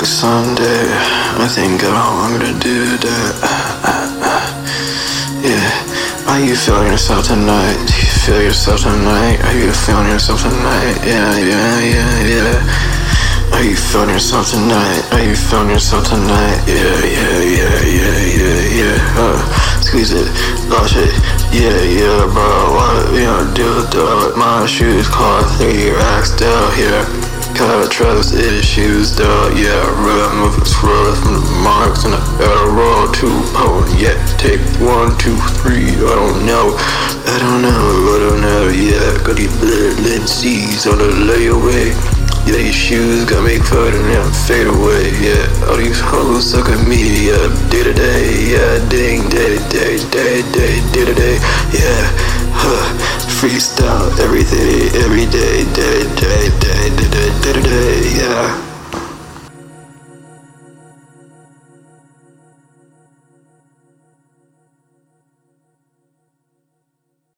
Sunday. I think I want to do that. Yeah. Are you feeling yourself tonight? Do you feel yourself tonight? Are you feeling yourself tonight? Yeah, yeah, yeah, yeah. Are you feeling yourself tonight? Are you feeling yourself tonight? Yeah, yeah, yeah, yeah, yeah, yeah. Uh, squeeze it, launch it. Yeah, yeah, bro. What you know, do it, My shoes cost three racks down here. Cut trust issues, dog. Yeah, real moving scroll from the marks and I gotta roll two potent. Yeah, take one, two, three. I don't know. I don't know. I don't know. Yeah, got these blood lenses on the layaway. Yeah, these shoes got me fun and fade away. Yeah, all these hoes suck at me. Yeah, day to day. Yeah, ding, day to day, day, day, day to day. Yeah, huh. Freestyle every day, every day, day uh,